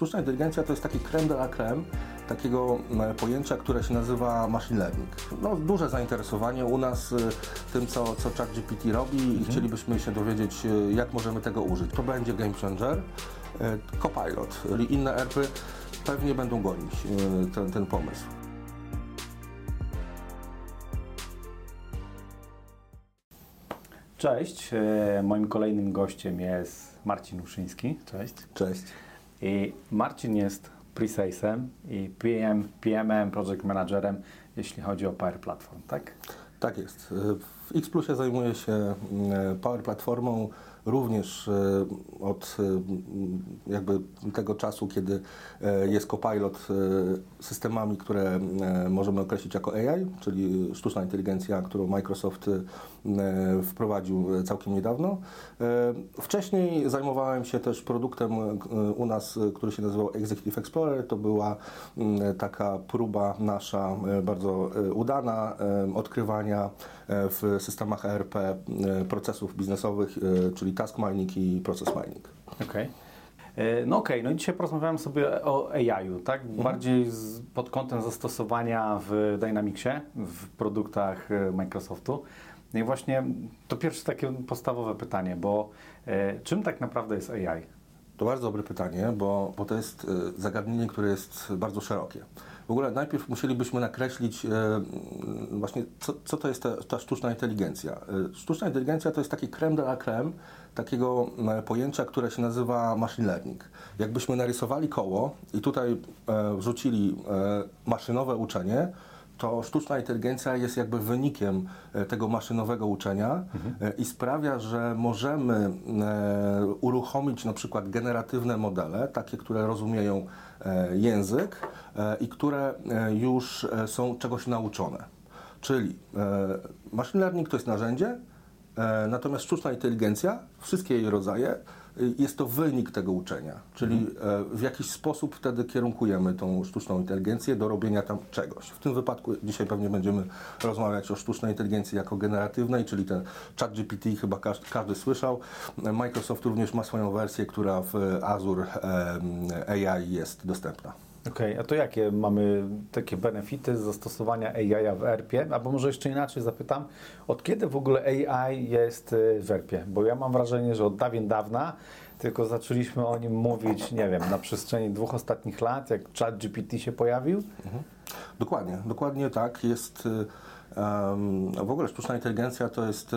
Sztuczna inteligencja to jest taki creme de la creme takiego e, pojęcia, które się nazywa machine learning. No, duże zainteresowanie u nas e, tym, co, co ChatGPT robi i Mhm. chcielibyśmy się dowiedzieć, e, jak możemy tego użyć. To będzie game changer, Copilot, czyli inne ERPy pewnie będą gonić ten, ten pomysł. Cześć, moim kolejnym gościem jest Marcin Uszyński. Cześć. Cześć. I Marcin jest pre-salesem i PM, PM-em, project managerem, jeśli chodzi o Power Platform, tak? Tak jest. W X Plusie zajmuję się mm, Power Platformą również e, od e, m, jakby tego czasu, kiedy e, jest Copilot systemami, które możemy określić jako AI, czyli sztuczna inteligencja, którą Microsoft wprowadził całkiem niedawno. E, Wcześniej zajmowałem się też produktem e, u nas, e, który się nazywał Executive Explorer. To była mm, taka próba nasza e, bardzo e, udana e, odkrywania e, w systemach ERP e, procesów biznesowych, e, czyli task mining i process mining. E, No okej, no i dzisiaj porozmawiamy sobie o AI-u, tak? Bardziej z, pod kątem zastosowania w Dynamicsie, w produktach e, Microsoftu. No i właśnie to pierwsze takie podstawowe pytanie, bo e, czym tak naprawdę jest AI? To bardzo dobre pytanie, bo, bo to jest e, zagadnienie, które jest bardzo szerokie. W ogóle najpierw musielibyśmy nakreślić e, właśnie, co, co to jest ta, ta sztuczna inteligencja. Sztuczna inteligencja to jest taki creme de la creme takiego pojęcia, które się nazywa machine learning. Jakbyśmy narysowali koło i tutaj wrzucili maszynowe uczenie, to sztuczna inteligencja jest jakby wynikiem e, tego maszynowego uczenia e, i sprawia, że możemy e, uruchomić na przykład generatywne modele, takie, które rozumieją język i które już są czegoś nauczone. Czyli machine learning to jest narzędzie, natomiast sztuczna inteligencja, wszystkie jej rodzaje, jest to wynik tego uczenia, czyli e, w jakiś sposób wtedy kierunkujemy tą sztuczną inteligencję do robienia tam czegoś. W tym wypadku dzisiaj pewnie będziemy rozmawiać o sztucznej inteligencji jako generatywnej, czyli ten chat GPT chyba każdy, każdy słyszał. Microsoft również ma swoją wersję, która w Azure AI jest dostępna. Okej, a to jakie mamy takie benefity z zastosowania AI w ERP-ie? Albo może jeszcze inaczej zapytam, od kiedy w ogóle AI jest y, w ERP-ie? Bo ja mam wrażenie, że od dawien dawna, tylko zaczęliśmy o nim mówić, nie wiem, na przestrzeni dwóch ostatnich lat, jak chat GPT się pojawił. Dokładnie, dokładnie tak. Jest y, w ogóle sztuczna inteligencja to jest y,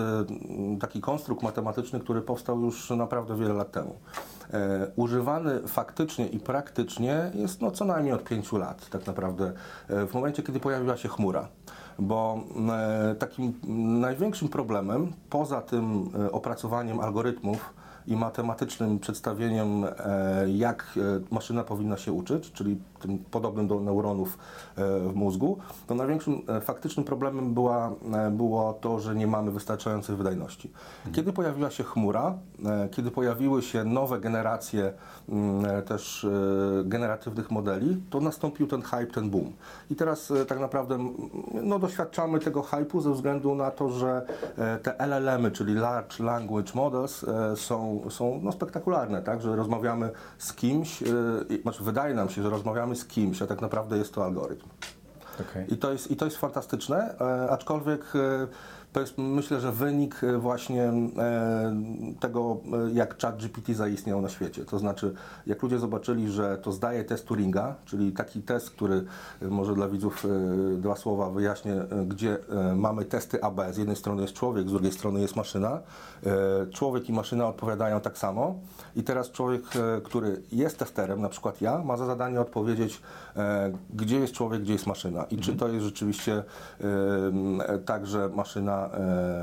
taki konstrukt matematyczny, który powstał już naprawdę wiele lat temu. E, używany faktycznie i praktycznie jest no, co najmniej od pięciu lat, tak naprawdę, e, w momencie, kiedy pojawiła się chmura. Bo e, takim największym problemem, poza tym opracowaniem algorytmów, i matematycznym przedstawieniem, e, jak e, maszyna powinna się uczyć, czyli tym podobnym do neuronów e, w mózgu, to największym faktycznym problemem była, było to, że nie mamy wystarczającej wydajności. Kiedy pojawiła się chmura, kiedy pojawiły się nowe generacje mm, też generatywnych modeli, to nastąpił ten hype, ten boom. I teraz tak naprawdę no, doświadczamy tego hype'u ze względu na to, że te LLM-y, czyli Large Language Models, e, są, są no, spektakularne, tak? że rozmawiamy z kimś, i- znaczy wydaje nam się, że rozmawiamy z kimś, a tak naprawdę jest to algorytm. Okej. I to jest, i to jest fantastyczne, e, aczkolwiek e, to jest myślę, że wynik właśnie e, tego, jak chat GPT zaistniał na świecie. To znaczy, jak ludzie zobaczyli, że to zdaje test Turinga, czyli taki test, który może dla widzów dwa słowa wyjaśnię, gdzie mamy testy AB. Z jednej strony jest człowiek, z drugiej strony jest maszyna. E, Człowiek i maszyna odpowiadają tak samo. I teraz człowiek, e, który jest testerem, na przykład ja, ma za zadanie odpowiedzieć, e, gdzie jest człowiek, gdzie jest maszyna. I czy to jest rzeczywiście tak, że maszyna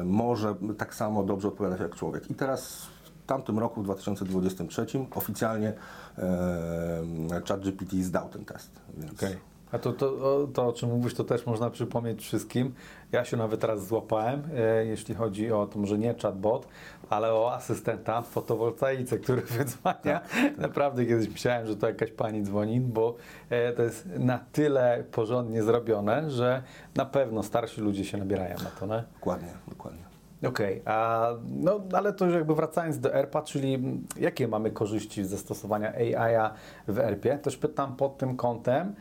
może tak samo dobrze odpowiadać jak człowiek. I teraz w tamtym roku, w 2023, oficjalnie e, ChatGPT zdał ten test. Więc Okej. A to, to, o- to, o czym mówisz, to też można przypomnieć wszystkim. Ja się nawet teraz złapałem, e, jeśli chodzi o to może nie chatbot, ale o asystenta w fotowoltaice, który wydzwania. Naprawdę kiedyś myślałem, że to jakaś pani dzwoni, bo e, to jest na tyle porządnie zrobione, że na pewno starsi ludzie się nabierają na to, nie? Dokładnie, dokładnie. Okej, a no ale to już jakby wracając do ERPA, czyli jakie mamy korzyści ze stosowania AI w ERPie? Też pytam pod tym kątem,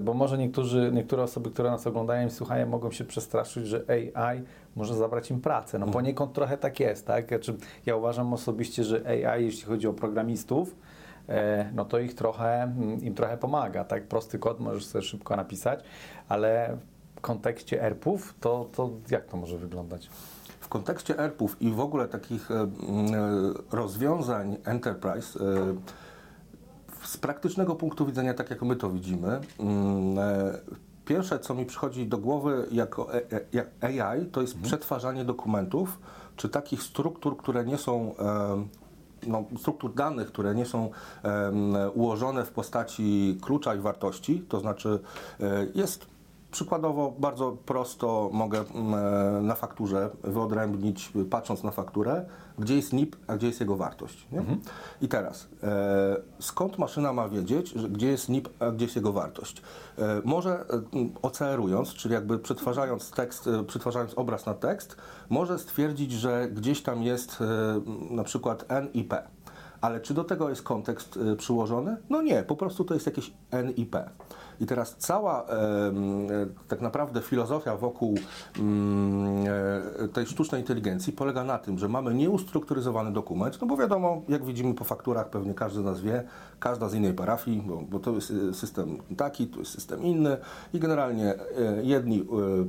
bo może niektórzy, niektóre osoby, które nas oglądają i słuchają, mogą się przestraszyć, że AI może zabrać im pracę. No poniekąd trochę tak jest, tak? Znaczy, ja uważam osobiście, że AI, jeśli chodzi o programistów, e, no to ich trochę, mm, im trochę pomaga, tak? Prosty kod możesz sobie szybko napisać, ale w kontekście ERP-ów, to, to jak to może wyglądać? W kontekście ERP-ów i w ogóle takich e, m, e, rozwiązań enterprise, z praktycznego punktu widzenia, tak jak my to widzimy, mm, e, pierwsze, co mi przychodzi do głowy jako e- e- AI, to jest przetwarzanie dokumentów, czy takich struktur, które nie są no, struktur danych, które nie są em, ułożone w postaci klucza i wartości, to znaczy e, jest przykładowo bardzo prosto mogę mm, e, na fakturze wyodrębnić, patrząc na fakturę, gdzie jest NIP, a gdzie jest jego wartość. Nie? I teraz, e, skąd maszyna ma wiedzieć, że gdzie jest NIP, a gdzie jest jego wartość? E, może OCR-ując, czyli jakby przetwarzając tekst, przetwarzając obraz na tekst, może stwierdzić, że gdzieś tam jest na przykład N i P. Ale czy do tego jest kontekst przyłożony? No nie, po prostu to jest jakieś NIP. I teraz cała e, tak naprawdę filozofia wokół mm, e, tej sztucznej inteligencji polega na tym, że mamy nieustrukturyzowany dokument, no bo wiadomo, jak widzimy po fakturach, pewnie każdy z nas wie, każda z innej parafii, bo, bo to jest y, system taki, to jest system inny i generalnie e, jedni e,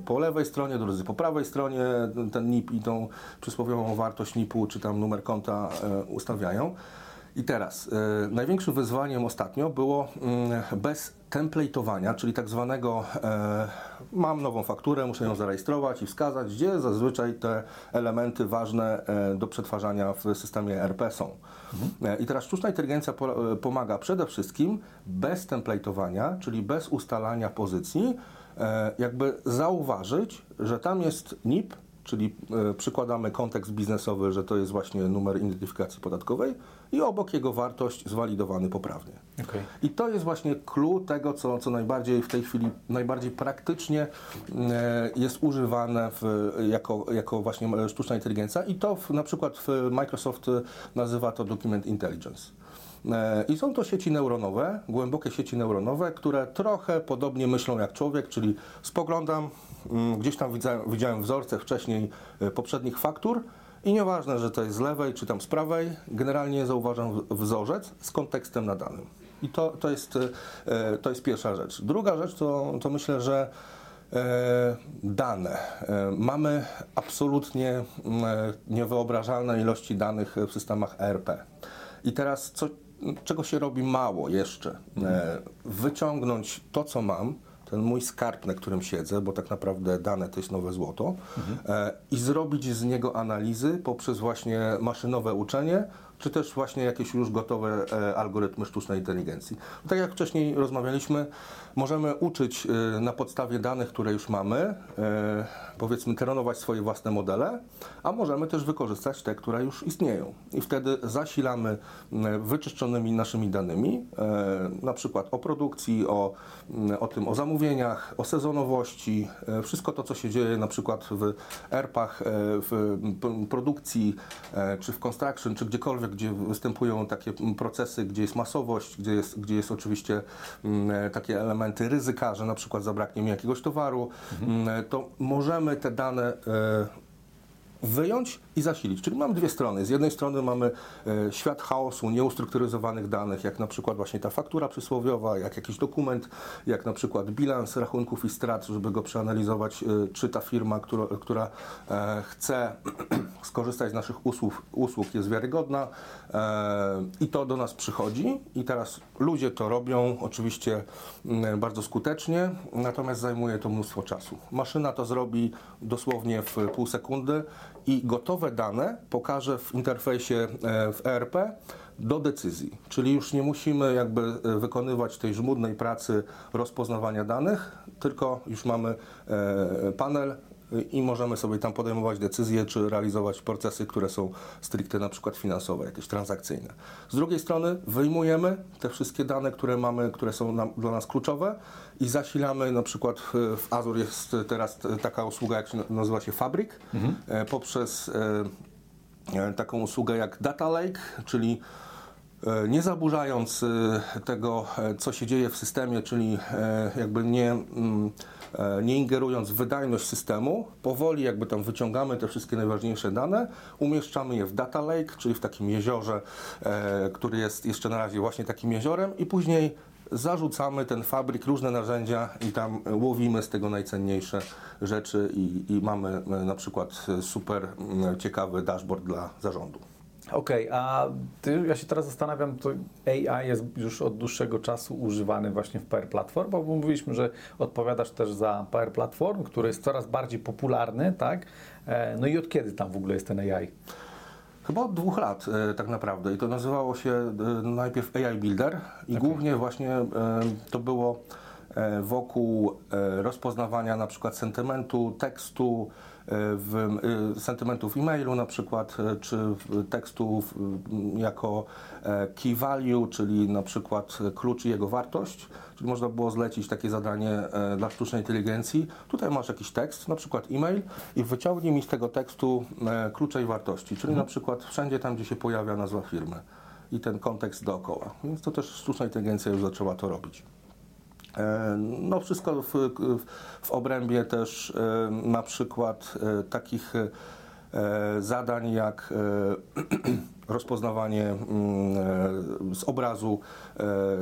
po lewej stronie, drudzy po prawej stronie ten NIP i tą przysłowiową wartość NIP-u czy tam numer konta e, ustawiają. I teraz, e, największym wyzwaniem ostatnio było mm, bez template'owania, czyli tak zwanego e, mam nową fakturę, muszę ją zarejestrować i wskazać, gdzie zazwyczaj te elementy ważne e, do przetwarzania w systemie ERP są. E, I teraz sztuczna inteligencja po, e, pomaga przede wszystkim bez template'owania, czyli bez ustalania pozycji, e, jakby zauważyć, że tam jest NIP, czyli e, przykładamy kontekst biznesowy, że to jest właśnie numer identyfikacji podatkowej i obok jego wartość zwalidowany poprawnie. Okej. I to jest właśnie clue tego, co, co najbardziej w tej chwili, najbardziej praktycznie e, jest używane w, jako, jako właśnie sztuczna inteligencja i to w, na przykład w Microsoft nazywa to Document Intelligence. E, I są to sieci neuronowe, głębokie sieci neuronowe, które trochę podobnie myślą jak człowiek, czyli spoglądam, gdzieś tam widziałem, widziałem wzorce wcześniej e, poprzednich faktur i nieważne, że to jest z lewej czy tam z prawej, generalnie zauważam wzorzec z kontekstem nadanym. I to, to, jest, e, to jest pierwsza rzecz. Druga rzecz to, to myślę, że E, dane. E, mamy absolutnie mm, e, niewyobrażalne ilości danych w systemach ERP. I teraz, co, czego się robi mało jeszcze? E, wyciągnąć to, co mam, ten mój skarb, na którym siedzę, bo tak naprawdę dane to jest nowe złoto, e, i zrobić z niego analizy poprzez właśnie maszynowe uczenie, czy też właśnie jakieś już gotowe e, algorytmy sztucznej inteligencji. Tak jak wcześniej rozmawialiśmy, możemy uczyć e, na podstawie danych, które już mamy, e, powiedzmy trenować swoje własne modele, a możemy też wykorzystać te, które już istnieją. I wtedy zasilamy m, wyczyszczonymi naszymi danymi, na przykład o produkcji, o, o tym, o zamówieniach, o sezonowości, wszystko to, co się dzieje na przykład w ERP-ach, w produkcji, czy w construction, czy gdziekolwiek, gdzie występują takie procesy, gdzie jest masowość, gdzie jest, gdzie jest oczywiście takie elementy ryzyka, że na przykład zabraknie mi jakiegoś towaru, m, to możemy te dane e, wyjąć i zasilić. Czyli mamy dwie strony. Z jednej strony mamy e, świat chaosu, nieustrukturyzowanych danych, jak na przykład właśnie ta faktura przysłowiowa, jak jakiś dokument, jak na przykład bilans rachunków i strat, żeby go przeanalizować, e, czy ta firma, która, która e, chce skorzystać z naszych usług, usług jest wiarygodna i to do nas przychodzi i teraz ludzie to robią oczywiście mm, bardzo skutecznie, natomiast zajmuje to mnóstwo czasu. Maszyna to zrobi dosłownie w pół sekundy i gotowe dane pokaże w interfejsie e, w ERP do decyzji. Czyli już nie musimy jakby e, wykonywać tej żmudnej pracy rozpoznawania danych, tylko już mamy e, panel i możemy sobie tam podejmować decyzje, czy realizować procesy, które są stricte na przykład finansowe, jakieś transakcyjne. Z drugiej strony wyjmujemy te wszystkie dane, które mamy, które są nam, dla nas kluczowe i zasilamy na przykład w, w Azure jest teraz taka usługa, jak się nazywa się Fabric, e, poprzez e, e, taką usługę jak Data Lake, czyli nie zaburzając e, tego, e, co się dzieje w systemie, czyli e, jakby nie, mm, e, nie ingerując w wydajność systemu, powoli jakby tam wyciągamy te wszystkie najważniejsze dane, umieszczamy je w Data Lake, czyli w takim jeziorze, e, który jest jeszcze na razie właśnie takim jeziorem i później zarzucamy ten fabryk, różne narzędzia i tam łowimy z tego najcenniejsze rzeczy i, i mamy e, na przykład super mm, ciekawy dashboard dla zarządu. Okej, a ty, ja się teraz zastanawiam, to AI jest już od dłuższego czasu używany właśnie w PR Platform, bo mówiliśmy, że odpowiadasz też za PR Platform, który jest coraz bardziej popularny, tak? E, No i od kiedy tam w ogóle jest ten AI? Chyba od dwóch lat e, tak naprawdę i to nazywało się e, najpierw AI Builder i głównie właśnie e, to było e, wokół e, rozpoznawania na przykład sentymentu, tekstu, w, e, sentymentu w e-mailu na przykład, e, czy w- tekstu w, m, jako e, key value, czyli na przykład klucz i jego wartość, czyli można było zlecić takie zadanie e, dla sztucznej inteligencji. Tutaj masz jakiś tekst, na przykład e-mail i wyciągnij mi z tego tekstu e, klucze i wartości, czyli na przykład wszędzie tam, gdzie się pojawia nazwa firmy i ten kontekst dookoła. Więc to też sztuczna inteligencja już zaczęła to robić. E, No wszystko w, w, obrębie też e, na przykład e, takich zadań jak rozpoznawanie mm, z obrazu.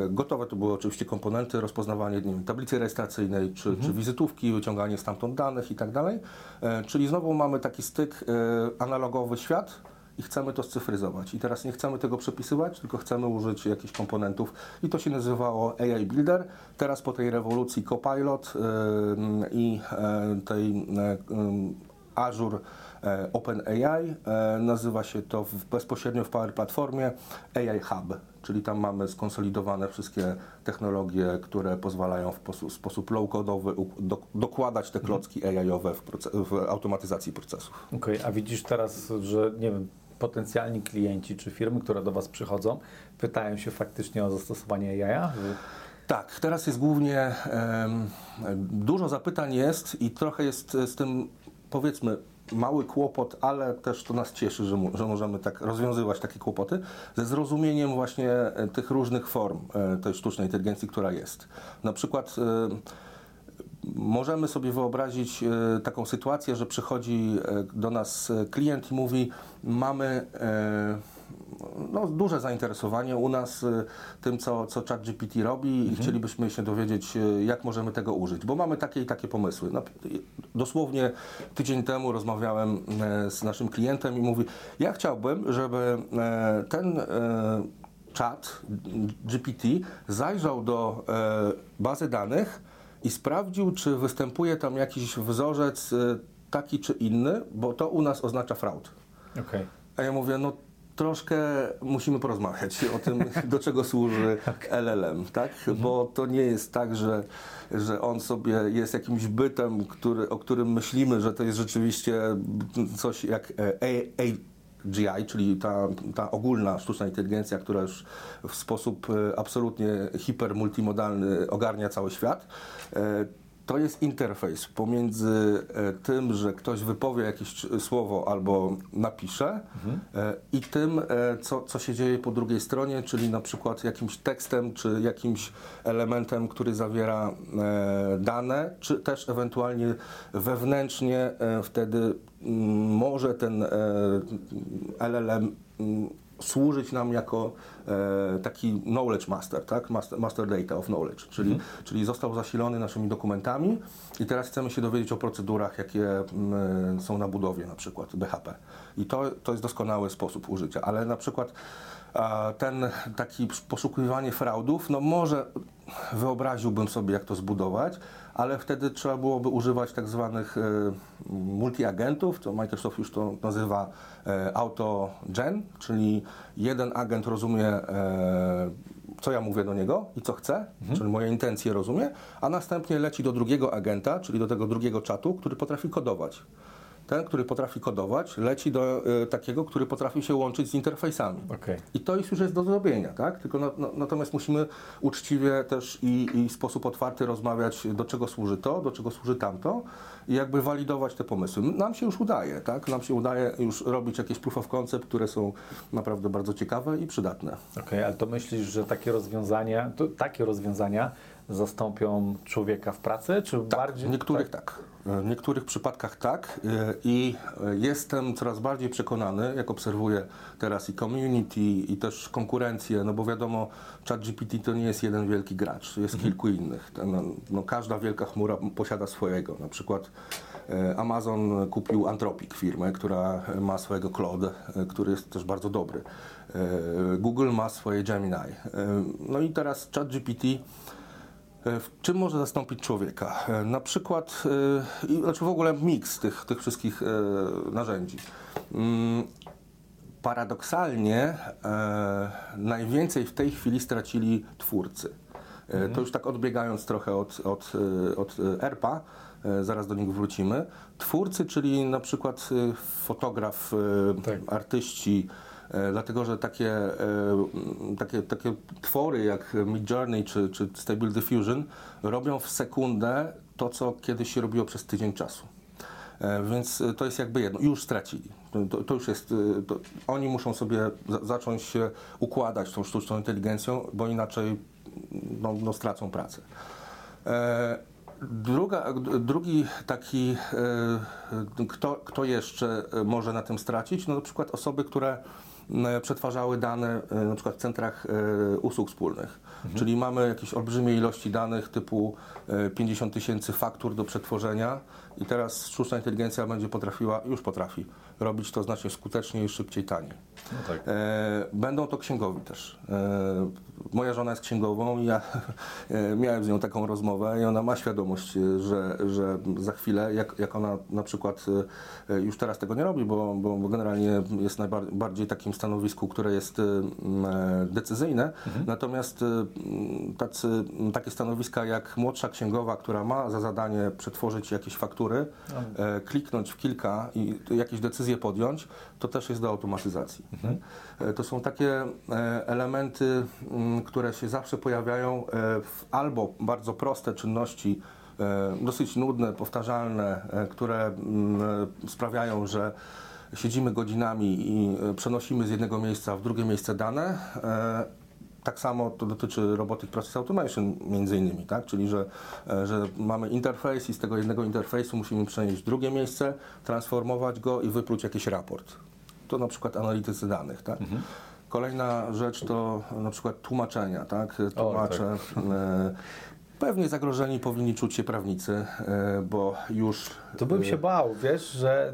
Gotowe to były oczywiście komponenty, rozpoznawanie nie wiem, tablicy rejestracyjnej czy, czy wizytówki, wyciąganie stamtąd danych i tak dalej. Czyli znowu mamy taki styk analogowy świat, i chcemy to scyfryzować. I teraz nie chcemy tego przepisywać, tylko chcemy użyć jakichś komponentów i to się nazywało AI Builder. Teraz po tej rewolucji Copilot i tej Azure e, OpenAI e, nazywa się to bezpośrednio w Power Platformie AI Hub, czyli tam mamy skonsolidowane wszystkie technologie, które pozwalają w sposób low-codowy dokładać te klocki AI-owe w, w automatyzacji procesów. Okej, a widzisz teraz, że nie wiem, potencjalni klienci czy firmy, które do Was przychodzą, pytają się faktycznie o zastosowanie? Że- Tak, teraz jest głównie em, dużo zapytań jest i trochę jest z tym powiedzmy mały kłopot, ale też to nas cieszy, że, że możemy tak rozwiązywać takie kłopoty ze zrozumieniem właśnie e, tych różnych form e, tej sztucznej inteligencji, która jest. Na przykład możemy sobie wyobrazić e, taką sytuację, że przychodzi e, do nas e, klient i mówi: Mamy no, duże zainteresowanie u nas tym, co, co ChatGPT robi i chcielibyśmy się dowiedzieć, jak możemy tego użyć, bo mamy takie i takie pomysły. No, dosłownie tydzień temu rozmawiałem z naszym klientem i mówi: Ja chciałbym, żeby ten czat GPT zajrzał do bazy danych i sprawdził, czy występuje tam jakiś wzorzec e, taki czy inny, bo to u nas oznacza fraud. Okej. A ja mówię, no troszkę musimy porozmawiać o tym, do czego służy LLM, tak? Bo to nie jest tak, że, że on sobie jest jakimś bytem, który, o którym myślimy, że to jest rzeczywiście coś jak e, AGI, czyli ta, ta ogólna sztuczna inteligencja, która już w sposób e, absolutnie hipermultimodalny ogarnia cały świat. E, To jest interfejs pomiędzy e, tym, że ktoś wypowie jakieś c- słowo albo napisze e, i tym, e, co, co się dzieje po drugiej stronie, czyli na przykład jakimś tekstem, czy jakimś elementem, który zawiera e, dane, czy też ewentualnie wewnętrznie e, wtedy mm, może ten e, LLM mm, służyć nam jako e, taki knowledge master, tak? master, master data of knowledge, czyli, czyli został zasilony naszymi dokumentami i teraz chcemy się dowiedzieć o procedurach, jakie mm, są na budowie, na przykład BHP. I to, to jest doskonały sposób użycia, ale na przykład a, ten taki poszukiwanie fraudów, no może wyobraziłbym sobie, jak to zbudować, ale wtedy trzeba byłoby używać tak zwanych e, multiagentów, to Microsoft już to nazywa e, auto-gen, czyli jeden agent rozumie e, co ja mówię do niego i co chcę, czyli moje intencje rozumie, a następnie leci do drugiego agenta, czyli do tego drugiego czatu, który potrafi kodować. Ten, który potrafi kodować, leci do e, takiego, który potrafi się łączyć z interfejsami. Okej. I to już jest do zrobienia, tak? Tylko na, na, natomiast musimy uczciwie też i, i w sposób otwarty rozmawiać, do czego służy to, do czego służy tamto i jakby walidować te pomysły. Nam się już udaje, tak? Nam się udaje już robić jakieś proof of concept, które są naprawdę bardzo ciekawe i przydatne. Okej, ale to myślisz, że takie rozwiązania, to, takie rozwiązania zastąpią człowieka w pracy, czy bardziej... W niektórych tak. W niektórych przypadkach tak e, i jestem coraz bardziej przekonany, jak obserwuję teraz i community i też konkurencję, no bo wiadomo, ChatGPT to nie jest jeden wielki gracz, jest kilku innych. No, no, każda wielka chmura posiada swojego. Na przykład e, Amazon kupił Anthropic firmę, która ma swojego Claude, e, który jest też bardzo dobry. Google ma swoje Gemini. No i teraz ChatGPT czym może zastąpić człowieka? E, Na przykład, e, znaczy w ogóle miks tych, tych wszystkich e, narzędzi. Mm, Paradoksalnie e, najwięcej w tej chwili stracili twórcy. E, To już tak odbiegając trochę od, od, e, od e, ERPA, e, zaraz do nich wrócimy. Twórcy, czyli na przykład e, fotograf, e, Tak. artyści, e, dlatego że takie, e, takie, takie twory jak Midjourney czy, czy Stable Diffusion robią w sekundę to, co kiedyś się robiło przez tydzień czasu. E, Więc e, to jest jakby jedno. Już stracili. To, to, już jest. e, To, oni muszą sobie za, zacząć się układać tą sztuczną inteligencją, bo inaczej no, no, stracą pracę. E, Druga, drugi taki, e, kto, kto jeszcze może na tym stracić? No na przykład osoby, które przetwarzały dane e, na przykład w centrach e, usług wspólnych. Czyli mamy jakieś olbrzymie ilości danych typu e, 50 tysięcy faktur do przetworzenia i teraz sztuczna inteligencja będzie potrafiła, już potrafi, robić to znacznie skuteczniej, szybciej, taniej. No tak. E, Będą to księgowi też. E, Moja żona jest księgową i ja e, miałem z nią taką rozmowę i ona ma świadomość, e, że, że za chwilę, jak, jak ona na przykład e, już teraz tego nie robi, bo, bo bo generalnie jest najbardziej takim stanowisku, które jest decyzyjne, natomiast e, m, tacy, takie stanowiska jak młodsza księgowa, która ma za zadanie przetworzyć jakieś faktury, e, kliknąć w kilka i jakieś decyzje podjąć, to też jest do automatyzacji. E, To są takie e, elementy, m, które się zawsze pojawiają e, w albo bardzo proste czynności, e, dosyć nudne, powtarzalne, które m, e, sprawiają, że siedzimy godzinami i przenosimy z jednego miejsca w drugie miejsce dane. Tak samo to dotyczy Robotic Process Automation między innymi, tak? czyli że, e, że mamy interfejs i z tego jednego interfejsu musimy przenieść w drugie miejsce, transformować go i wypluć jakiś raport. To na przykład analitycy danych. Tak? Kolejna rzecz to na przykład tłumaczenia. Tak? Tłumacze. E, pewnie zagrożeni powinni czuć się prawnicy, e, bo już To bym e, się bał, wiesz, że...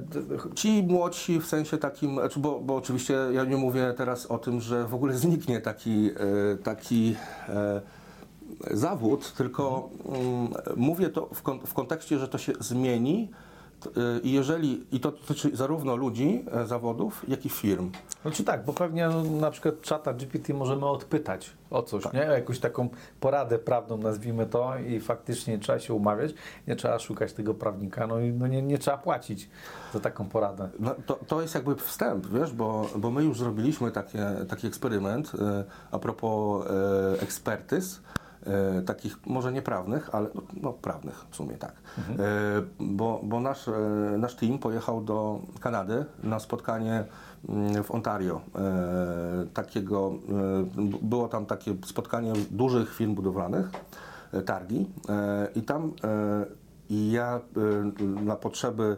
Ci młodsi w sensie takim, znaczy, bo, bo oczywiście ja nie mówię teraz o tym, że w ogóle zniknie taki, e, taki zawód, tylko mm, mówię to w, kon, w kontekście, że to się zmieni i jeżeli, i to dotyczy zarówno ludzi, e, zawodów, jak i firm. No czy tak, bo pewnie no, na przykład czata GPT możemy odpytać o coś, nie? O jakąś taką poradę prawną, nazwijmy to i faktycznie nie trzeba się umawiać, nie trzeba szukać tego prawnika, no i no nie, nie trzeba płacić za taką poradę. No, to, to jest jakby wstęp, wiesz, bo, bo my już zrobiliśmy takie, taki eksperyment e, a propos e, ekspertyz, e, takich może nieprawnych, ale no, no, prawnych w sumie tak. E, bo bo nasz, e, nasz team pojechał do Kanady na spotkanie mm, w Ontario. E, takiego, e, było tam takie spotkanie dużych firm budowlanych, targi i tam i ja y, na potrzeby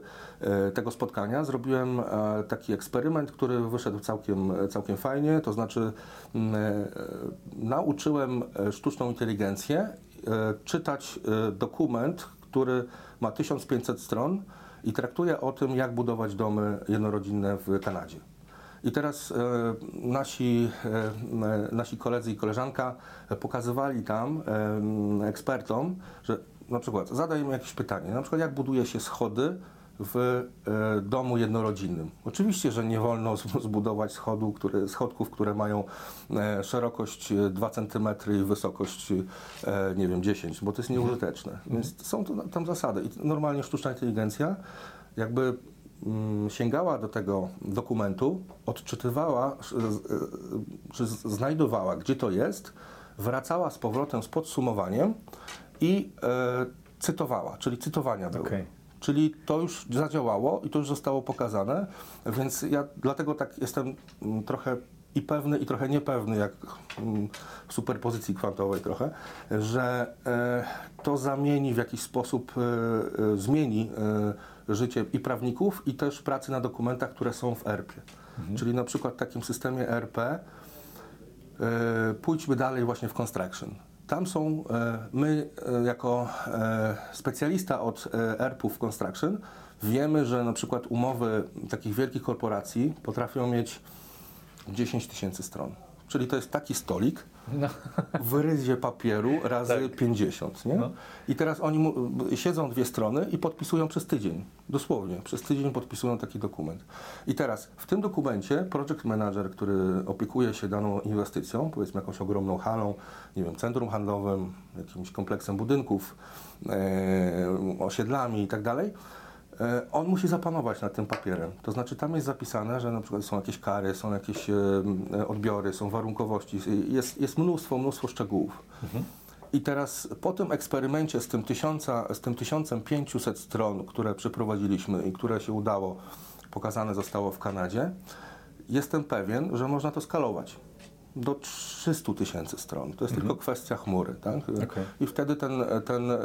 y, tego spotkania zrobiłem e, taki eksperyment, który wyszedł całkiem, całkiem fajnie. To znaczy, mm, e, nauczyłem e, sztuczną inteligencję czytać dokument, który ma 1500 stron i traktuje o tym, jak budować domy jednorodzinne w Kanadzie. I teraz nasi, nasi koledzy i koleżanka pokazywali tam ekspertom, że na przykład zadaj im jakieś pytanie, na przykład jak buduje się schody w e, domu jednorodzinnym. Oczywiście, że nie wolno zbudować schodu, które, schodków, które mają e, szerokość e, 2 cm i wysokość e, nie wiem 10, bo to jest nieużyteczne. Więc są to tam zasady. I normalnie sztuczna inteligencja jakby mm, sięgała do tego dokumentu, odczytywała, e, czy znajdowała, gdzie to jest, wracała z powrotem z podsumowaniem i e, cytowała, czyli cytowania były. Okej. Czyli to już zadziałało i to już zostało pokazane, więc ja dlatego tak jestem mm, trochę i pewny, i trochę niepewny, jak mm, w superpozycji kwantowej trochę, że e, to zamieni w jakiś sposób, e, e, zmieni życie i prawników, i też pracy na dokumentach, które są w ERP-ie. Czyli na przykład w takim systemie ERP pójdźmy dalej właśnie w construction. Tam są, e, my e, jako e, specjalista od ERP-ów construction wiemy, że na przykład umowy takich wielkich korporacji potrafią mieć 10 tysięcy stron. Czyli to jest taki stolik No. w ryzie papieru razy Tak. 50, nie? No. I teraz oni mu, siedzą dwie strony i podpisują przez tydzień. Dosłownie, przez tydzień podpisują taki dokument. I teraz w tym dokumencie project manager, który opiekuje się daną inwestycją, powiedzmy jakąś ogromną halą, nie wiem, centrum handlowym, jakimś kompleksem budynków, e, osiedlami i tak dalej, on musi zapanować nad tym papierem. To znaczy tam jest zapisane, że na przykład są jakieś kary, są jakieś e, e, odbiory, są warunkowości, jest, jest mnóstwo, mnóstwo szczegółów. I teraz po tym eksperymencie z tym, tysiąca, z tym 1500 stron, które przeprowadziliśmy i które się udało, pokazane zostało w Kanadzie, jestem pewien, że można to skalować do 300 tysięcy stron. To jest tylko kwestia chmury. Tak? Okej. I wtedy ten, ten, e,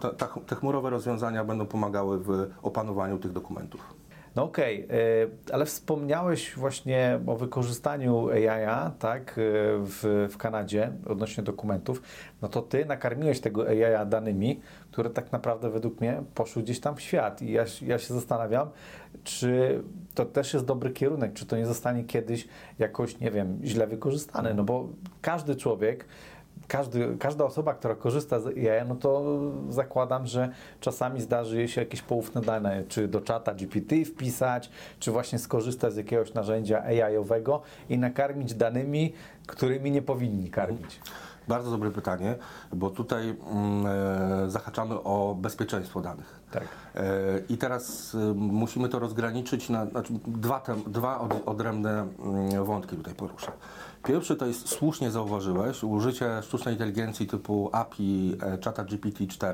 ta, ta, te chmurowe rozwiązania będą pomagały w opanowaniu tych dokumentów. No okej, e, ale wspomniałeś właśnie o wykorzystaniu AI, tak, e, w, w Kanadzie odnośnie dokumentów. No to ty nakarmiłeś tego AI danymi, które tak naprawdę według mnie poszły gdzieś tam w świat. I ja, ja się zastanawiam, czy to też jest dobry kierunek, czy to nie zostanie kiedyś jakoś, nie wiem, źle wykorzystane. No bo każdy człowiek każdy, każda osoba, która korzysta z AI, no to zakładam, że czasami zdarzy jej się jakieś poufne dane, czy do czata GPT wpisać, czy właśnie skorzystać z jakiegoś narzędzia AI-owego i nakarmić danymi, którymi nie powinni karmić. Bardzo dobre pytanie, bo tutaj mm, e, zahaczamy o bezpieczeństwo danych. Tak. E, I teraz e, musimy to rozgraniczyć na znaczy dwa, tem, dwa od, odrębne mm, wątki tutaj poruszę. Pierwszy to jest, słusznie zauważyłeś, użycie sztucznej inteligencji typu API czata GPT-4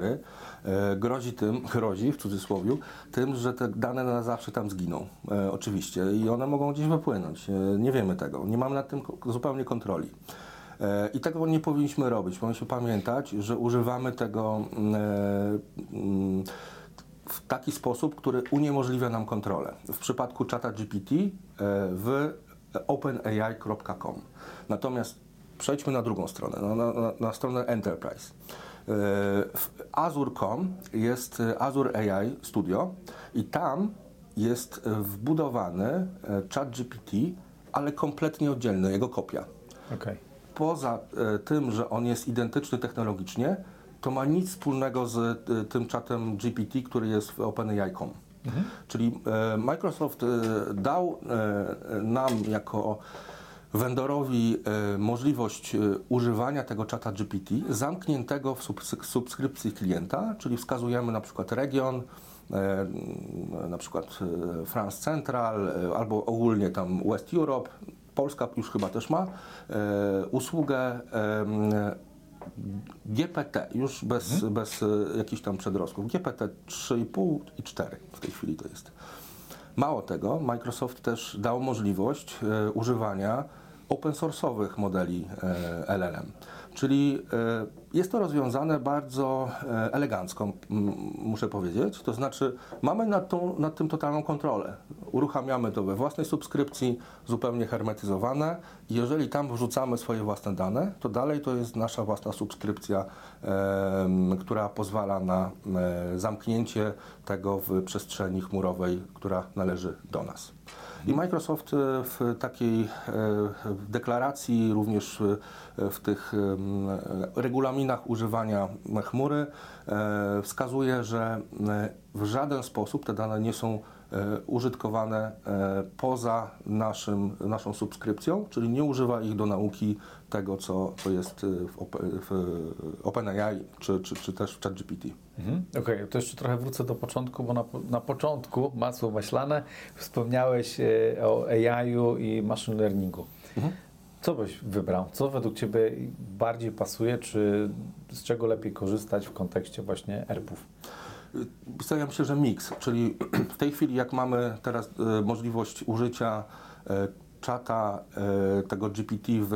e, grozi tym, grozi w cudzysłowie, tym, że te dane na zawsze tam zginą. E, oczywiście. I one mogą gdzieś wypłynąć. E, nie wiemy tego. Nie mamy nad tym zupełnie kontroli. E, I tego nie powinniśmy robić. Powinniśmy pamiętać, że używamy tego mm, mm, w taki sposób, który uniemożliwia nam kontrolę. W przypadku czata GPT w openai.com. Natomiast przejdźmy na drugą stronę, na, na, na stronę Enterprise. E, W Azure.com jest e, Azure AI Studio i tam jest e, wbudowany chat GPT, ale kompletnie oddzielny, jego kopia Okej. poza tym, że on jest identyczny technologicznie, to ma nic wspólnego z tym czatem GPT, który jest w OpenAI.com. Czyli e, Microsoft e, dał e, nam jako vendorowi możliwość używania tego czata GPT zamkniętego w subs- subskrypcji klienta, czyli wskazujemy na przykład region, na przykład France Central albo ogólnie tam West Europe. Polska już chyba też ma usługę GPT, już bez, bez e, jakichś tam przedrostków. GPT 3,5 i 4 w tej chwili to jest. Mało tego, Microsoft też dał możliwość e, używania open source'owych modeli e, LLM. Czyli e, jest to rozwiązane bardzo e, elegancko, muszę powiedzieć. To znaczy, mamy nad, tą, nad tym totalną kontrolę. Uruchamiamy to we własnej subskrypcji, zupełnie hermetyzowane. Jeżeli tam wrzucamy swoje własne dane, to dalej to jest nasza własna subskrypcja, em, która pozwala na e, zamknięcie tego w przestrzeni chmurowej, która należy do nas. I Microsoft e, w takiej e, deklaracji, również e, w tych regulaminach używania chmury wskazuje, że w żaden sposób te dane nie są użytkowane poza naszym, naszą subskrypcją, czyli nie używa ich do nauki tego, co, co jest e, w, op- w OpenAI czy, czy, czy też w ChatGPT. Mhm. Okej, to jeszcze trochę wrócę do początku, bo na, na początku, masło maślane, wspomniałeś e, o AI-u i machine learningu. Mhm. Co byś wybrał? Co według Ciebie bardziej pasuje, czy z czego lepiej korzystać w kontekście właśnie ERP-ów? Ja myślę, że miks, czyli w tej chwili jak mamy teraz możliwość użycia czata e, tego GPT w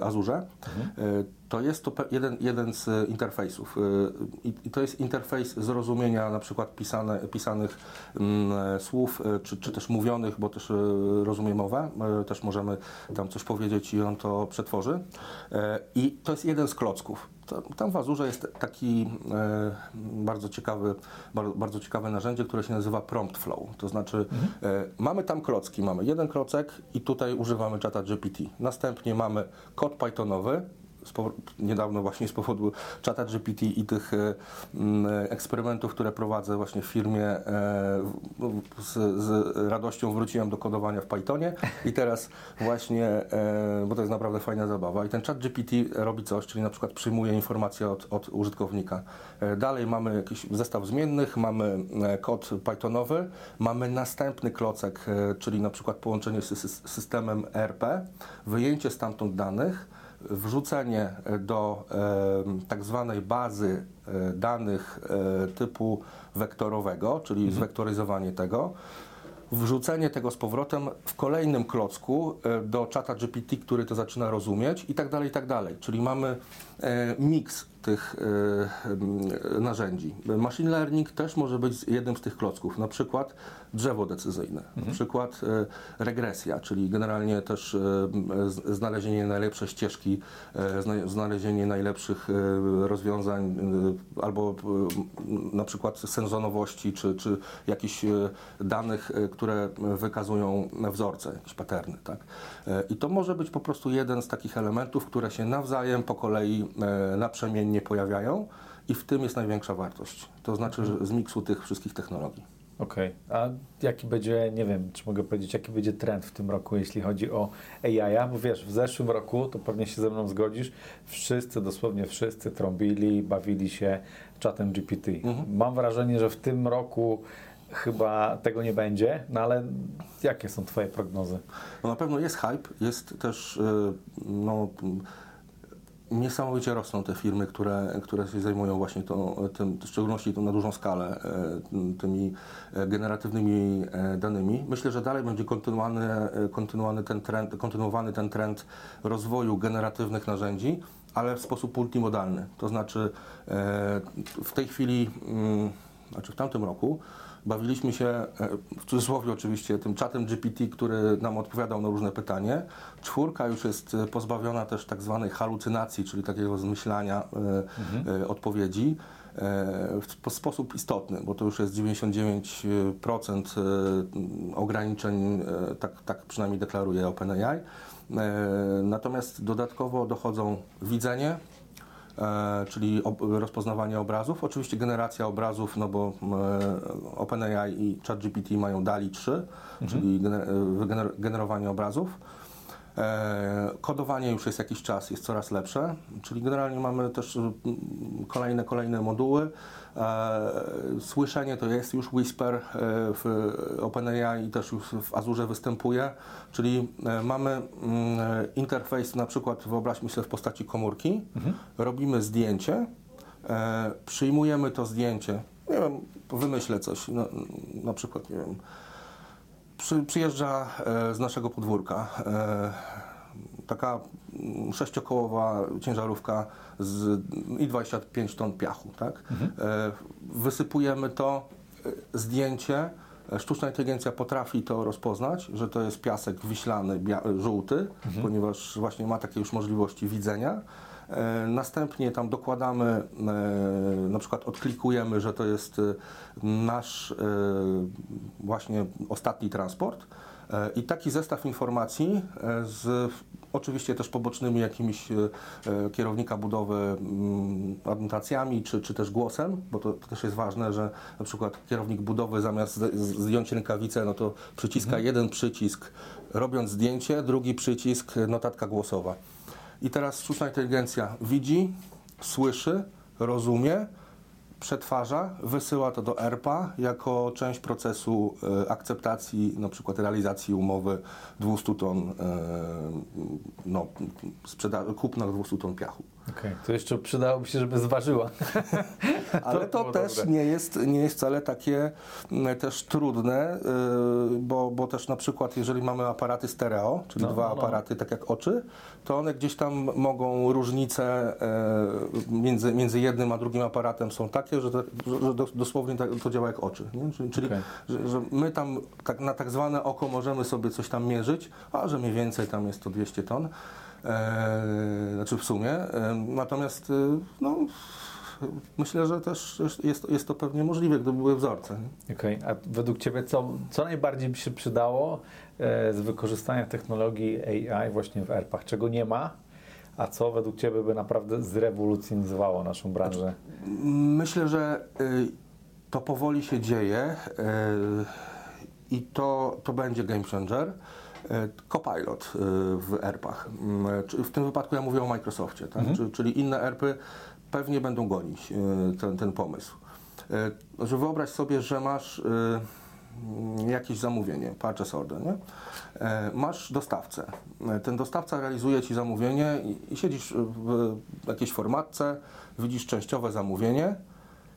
e, Azurze, e, to jest to jeden, jeden z interfejsów. I, to jest interfejs zrozumienia na przykład pisane, pisanych mm, słów, czy, czy też mówionych, bo też rozumie mowę, też możemy tam coś powiedzieć i on to przetworzy. I to jest jeden z klocków. Tam w Azurze jest taki e, bardzo, ciekawy, bardzo, ciekawe narzędzie, które się nazywa Prompt Flow. To znaczy e, mamy tam klocki, mamy jeden klocek i tutaj używamy czata GPT. Następnie mamy kod Pythonowy, niedawno właśnie z powodu czata GPT i tych e, m, eksperymentów, które prowadzę właśnie w firmie, e, w- z, z radością wróciłem do kodowania w Pythonie i teraz właśnie, e, bo to jest naprawdę fajna zabawa i ten chat GPT robi coś, czyli na przykład przyjmuje informacje od, od użytkownika. Dalej mamy jakiś zestaw zmiennych, mamy kod Pythonowy, mamy następny klocek, czyli na przykład połączenie z systemem ERP, wyjęcie stamtąd danych, wrzucenie do tak zwanej bazy e, danych e, typu wektorowego, czyli zwektoryzowanie tego, wrzucenie tego z powrotem w kolejnym klocku e, do czata GPT, który to zaczyna rozumieć i tak dalej, i tak dalej. Czyli mamy miks tych m, narzędzi. Machine learning też może być jednym z tych klocków, na przykład drzewo decyzyjne, na przykład e, regresja, czyli generalnie też z- znalezienie najlepszej ścieżki, zna- znalezienie najlepszych rozwiązań albo na przykład sensonowości, czy, czy jakichś danych, które wykazują wzorce, jakieś paterny. Tak? I to może być po prostu jeden z takich elementów, które się nawzajem po kolei e, naprzemiennie pojawiają i w tym jest największa wartość. To znaczy że z miksu tych wszystkich technologii. Okej, a jaki będzie, nie wiem, czy mogę powiedzieć, jaki będzie trend w tym roku, jeśli chodzi o AI? Bo wiesz, w zeszłym roku, to pewnie się ze mną zgodzisz, wszyscy, dosłownie wszyscy trąbili, bawili się czatem GPT. Mam wrażenie, że w tym roku chyba tego nie będzie, no ale jakie są Twoje prognozy? No na pewno jest hype, jest też e, no, niesamowicie rosną te firmy, które, które się zajmują właśnie tą, tym, w szczególności tą na dużą skalę e, tymi e, generatywnymi e, danymi. Myślę, że dalej będzie kontynuowany, kontynuowany, ten trend, kontynuowany ten trend rozwoju generatywnych narzędzi, ale w sposób multimodalny. To znaczy w tej chwili, mm, znaczy w tamtym roku bawiliśmy się, e, w cudzysłowie oczywiście, tym czatem GPT, który nam odpowiadał na różne pytanie. Czwórka już jest e, pozbawiona też tak zwanej halucynacji, czyli takiego zmyślania e, e, odpowiedzi w sp- sposób istotny, bo to już jest 99% e, ograniczeń, tak, tak przynajmniej deklaruje OpenAI. Natomiast dodatkowo dochodzą widzenie, czyli ob, rozpoznawanie obrazów. Oczywiście generacja obrazów, no bo e, OpenAI i ChatGPT mają DALI 3, czyli gener, generowanie obrazów. E, kodowanie już jest jakiś czas, jest coraz lepsze, czyli generalnie mamy też mm, kolejne, kolejne moduły. E, słyszenie to jest już Whisper e, w OpenAI i też już w Azurze występuje, czyli mamy mm, interfejs na przykład, wyobraźmy sobie w postaci komórki, robimy zdjęcie, przyjmujemy to zdjęcie, nie wiem, wymyślę coś, no, na przykład, nie wiem, przy, przyjeżdża e, z naszego podwórka e, taka sześciokołowa ciężarówka z, i 25 ton piachu, tak? E, wysypujemy to, zdjęcie, sztuczna inteligencja potrafi to rozpoznać, że to jest piasek wiślany, żółty, ponieważ właśnie ma takie już możliwości widzenia. E, Następnie tam dokładamy, e, na przykład odklikujemy, że to jest e, nasz właśnie ostatni transport. I taki zestaw informacji z oczywiście też pobocznymi jakimiś kierownika budowy mm, adnotacjami czy, czy też głosem, bo to, też jest ważne, że na przykład kierownik budowy zamiast zdjąć rękawicę, no to przyciska jeden przycisk robiąc zdjęcie, drugi przycisk notatka głosowa. I teraz sztuczna inteligencja widzi, słyszy, rozumie, przetwarza, wysyła to do ERPA jako część procesu e, akceptacji, na przykład realizacji umowy 200 ton, e, no, kupna 200 ton piachu. Okej, to jeszcze przydałoby się, żeby zważyła. Ale to było też dobre. nie jest, nie jest wcale takie mm, też trudne, y, bo, bo też na przykład jeżeli mamy aparaty stereo, czyli No, dwa no, no. aparaty tak jak oczy, to one gdzieś tam mogą różnice y, między, między jednym a drugim aparatem są takie, że, to, że dos- dosłownie tak, to działa jak oczy. Nie? Czyli, Okej. że, że my tam tak, na tak zwane oko możemy sobie coś tam mierzyć, a że mniej więcej tam jest to 200 ton. E, znaczy w sumie. E, natomiast y, no, myślę, że też jest, jest to pewnie możliwe, gdyby były wzorce. Okej, a według Ciebie co, co najbardziej by się przydało e, z wykorzystania technologii AI właśnie w ERP-ach? Czego nie ma, a co według Ciebie by naprawdę zrewolucjonizowało naszą branżę? Myślę, że y, to powoli się dzieje y, i to, to będzie game changer. Y, Copilot y, w ERP-ach. Mm, czy- W tym wypadku ja mówię o Microsoftie, tak? Czy- czyli inne ERP-y pewnie będą gonić ten, ten pomysł. Że wyobraź sobie, że masz mm, jakieś zamówienie, purchase order, nie? E, Masz dostawcę. E, Ten dostawca realizuje Ci zamówienie i siedzisz w jakiejś formatce, widzisz częściowe zamówienie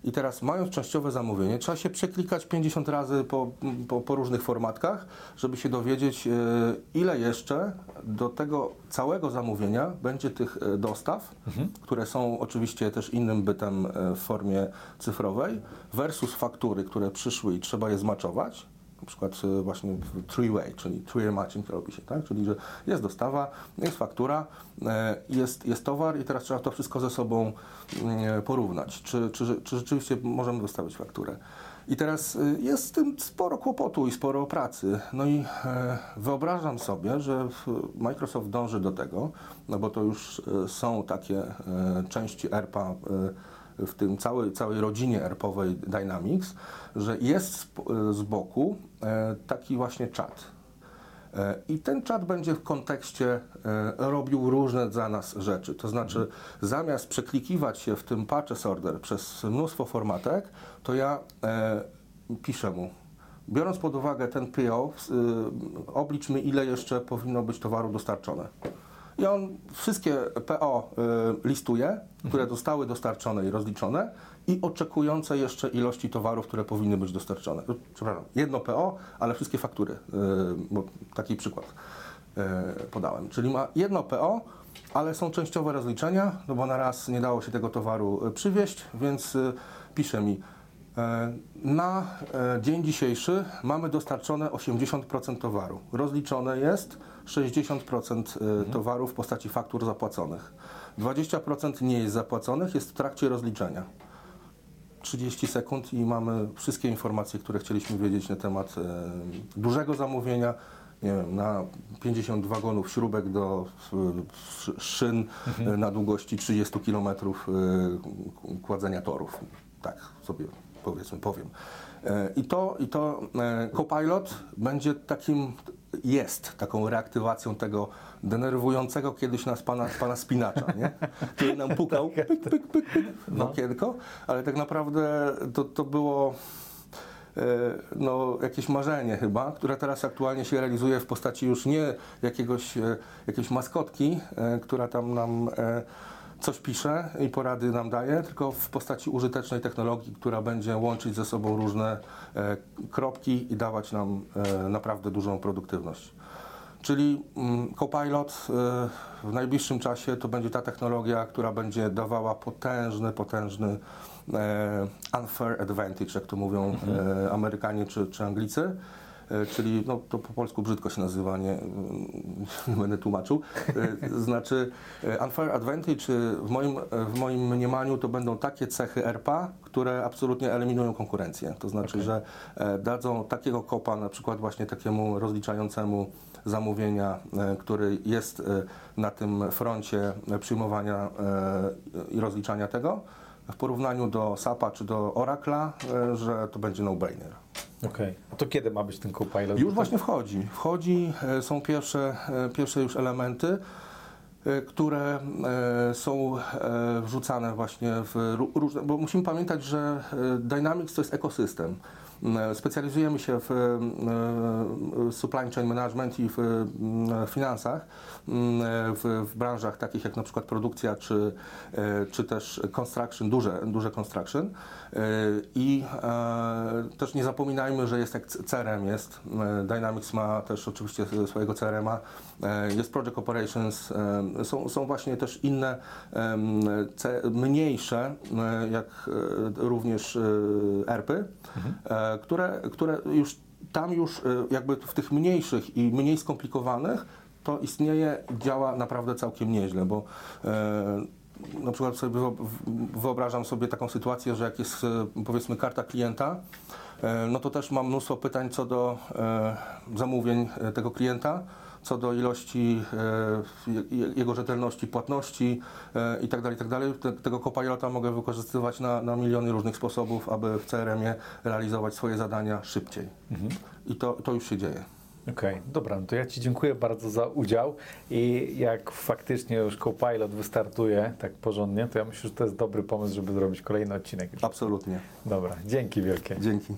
i teraz mając częściowe zamówienie, trzeba się przeklikać 50 razy po, po, po różnych formatkach, żeby się dowiedzieć, e, ile jeszcze do tego całego zamówienia będzie tych e, dostaw, które są oczywiście też innym bytem e, w formie cyfrowej, versus faktury, które przyszły i trzeba je zmaczować na przykład e, właśnie three-way, czyli three matching robi się, tak? Czyli, że jest dostawa, jest faktura, e, jest, jest towar i teraz trzeba to wszystko ze sobą mm, porównać. Czy, czy, czy rzeczywiście możemy wystawić fakturę? I teraz e, jest z tym sporo kłopotu i sporo pracy. No i wyobrażam sobie, że Microsoft dąży do tego, no bo to już są takie części ERPA w tym całej, całej rodzinie ERP-owej Dynamics, że jest z boku e, taki właśnie czat. E, I ten czat będzie w kontekście e, robił różne dla nas rzeczy. To znaczy, zamiast przeklikiwać się w tym purchase order przez mnóstwo formatek, to ja piszę mu. Biorąc pod uwagę ten PO, s- y, oblicz mi, ile jeszcze powinno być towaru dostarczone. I on wszystkie PO y, listuje, które zostały dostarczone i rozliczone i oczekujące jeszcze ilości towarów, które powinny być dostarczone. Przepraszam, jedno PO, ale wszystkie faktury, y, bo taki przykład y, podałem. Czyli ma jedno PO, ale są częściowe rozliczenia, no bo na raz nie dało się tego towaru przywieźć, więc pisze mi, Na e, dzień dzisiejszy mamy dostarczone 80% towaru. Rozliczone jest 60% e, towaru w postaci faktur zapłaconych. 20% nie jest zapłaconych, jest w trakcie rozliczenia. 30 sekund i mamy wszystkie informacje, które chcieliśmy wiedzieć na temat e, dużego zamówienia. Nie wiem, na 50 wagonów śrubek do e, sz- szyn e, na długości 30 km e, kładzenia torów. Tak sobie powiedzmy powiem. E, I to, i to e, Copilot będzie takim, jest taką reaktywacją tego denerwującego kiedyś nas pana, pana spinacza, nie? który nam pukał pyk, pyk, pyk, pyk w No. okienko, ale tak naprawdę to, to było e, no, jakieś marzenie chyba, które teraz aktualnie się realizuje w postaci już nie jakiegoś, jakiejś maskotki, która tam nam coś pisze i porady nam daje, tylko w postaci użytecznej technologii, która będzie łączyć ze sobą różne e, kropki i dawać nam e, naprawdę dużą produktywność. Czyli mm, Copilot e, w najbliższym czasie to będzie ta technologia, która będzie dawała potężny, potężny unfair advantage, jak to mówią e, Amerykanie czy, czy Anglicy. E, czyli no, to po polsku brzydko się nazywa, nie, nie będę tłumaczył. E, Znaczy e, unfair advantage w moim, w moim mniemaniu to będą takie cechy RPA, które absolutnie eliminują konkurencję. To znaczy, Okej. że dadzą takiego kopa na przykład właśnie takiemu rozliczającemu zamówienia, który jest na tym froncie przyjmowania i rozliczania tego, w porównaniu do SAP-a czy do Oracla, e, że to będzie no-brainer. Okej. A to kiedy ma być ten Copilot? Już właśnie wchodzi. Wchodzi, e, są pierwsze, e, pierwsze już elementy, e, które są wrzucane właśnie w ró- różne, bo musimy pamiętać, że Dynamics to jest ekosystem. M, Specjalizujemy się w e, supply chain management i w finansach, m, w, w branżach takich jak na przykład produkcja czy, e, czy też construction, duże, duże construction. E, I e, też nie zapominajmy, że jest jak CRM jest. E, Dynamics ma też oczywiście swojego CRM-a. E, Jest Project Operations. e, Są, są właśnie też inne mniejsze, e, jak e, również e, ERPy, e, które, które już tam już e, jakby w tych mniejszych i mniej skomplikowanych to istnieje, działa naprawdę całkiem nieźle, bo e, na przykład sobie wyobrażam sobie taką sytuację, że jak jest e, powiedzmy karta klienta, no to też mam mnóstwo pytań co do zamówień tego klienta, co do ilości e, je- jego rzetelności płatności e, i tak dalej, i tak Tego copilota mogę wykorzystywać na, na miliony różnych sposobów, aby w CRM-ie realizować swoje zadania szybciej. I to, to już się dzieje. Okej, dobra, no to ja Ci dziękuję bardzo za udział i jak faktycznie już Copilot wystartuje tak porządnie, to ja myślę, że to jest dobry pomysł, żeby zrobić kolejny odcinek. Absolutnie. Dobra, dzięki wielkie. Dzięki.